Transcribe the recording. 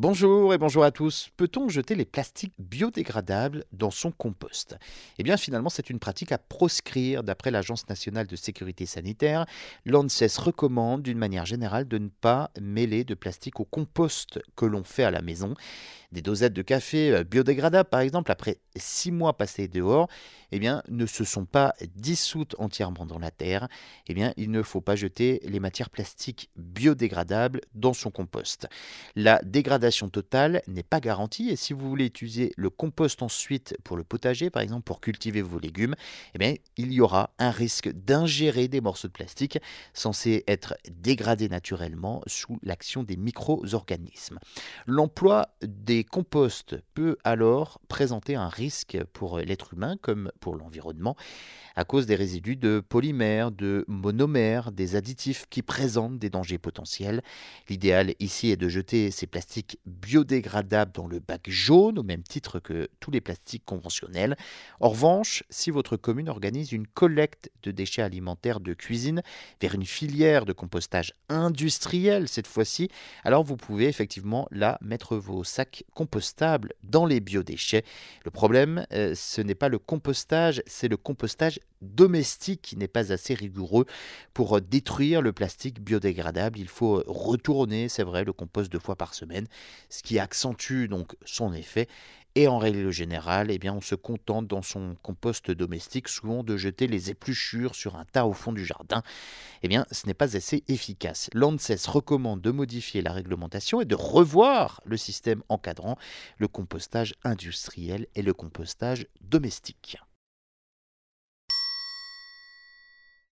Bonjour et bonjour à tous. Peut-on jeter les plastiques biodégradables dans son compost? Eh bien finalement c'est une pratique à proscrire d'après l'Agence nationale de sécurité sanitaire. L'ANSES recommande d'une manière générale de ne pas mêler de plastique au compost que l'on fait à la maison. Des dosettes de café euh, biodégradables par exemple après six mois passés dehors eh bien, ne se sont pas dissoutes entièrement dans la terre. Eh bien il ne faut pas jeter les matières plastiques biodégradables dans son compost. La dégradation totale n'est pas garantie et si vous voulez utiliser le compost ensuite pour le potager, par exemple pour cultiver vos légumes, eh bien, il y aura un risque d'ingérer des morceaux de plastique censés être dégradés naturellement sous l'action des micro-organismes. L'emploi des composts peut alors présenter un risque pour l'être humain comme pour l'environnement à cause des résidus de polymères, de monomères, des additifs qui présentent des dangers potentiels. L'idéal ici est de jeter ces plastiques biodégradable dans le bac jaune, au même titre que tous les plastiques conventionnels. En revanche, si votre commune organise une collecte de déchets alimentaires de cuisine vers une filière de compostage industriel cette fois-ci, alors vous pouvez effectivement là mettre vos sacs compostables dans les biodéchets. Le problème, euh, ce n'est pas le compostage, c'est le compostage domestique qui n'est pas assez rigoureux pour détruire le plastique biodégradable. Il faut retourner, c'est vrai, le compost deux fois par semaine ce qui accentue donc son effet. Et en règle générale, eh bien, on se contente dans son compost domestique souvent de jeter les épluchures sur un tas au fond du jardin. Eh bien, ce n'est pas assez efficace. L'ANSES recommande de modifier la réglementation et de revoir le système encadrant le compostage industriel et le compostage domestique.